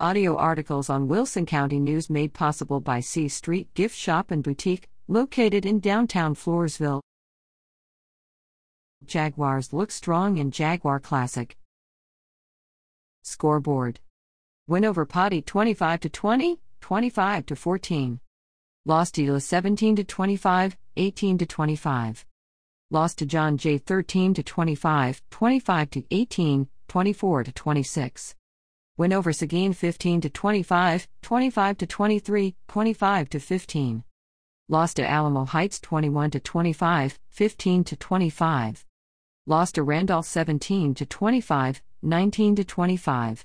Audio articles on Wilson County News made possible by C Street Gift Shop and Boutique, located in downtown Floresville. Jaguars look strong in Jaguar Classic. Scoreboard. Win over Potty 25 to 20, 25 to 14. Lost to 17 to 25, 18 to 25. Lost to John Jay 13 to 25, 25 to 18, 24 to 26. Win over Seguin 15 to 25, 25 to 23, 25 to 15. Lost to Alamo Heights 21 to 25, 15 to 25. Lost to Randolph 17 to 25, 19 to 25.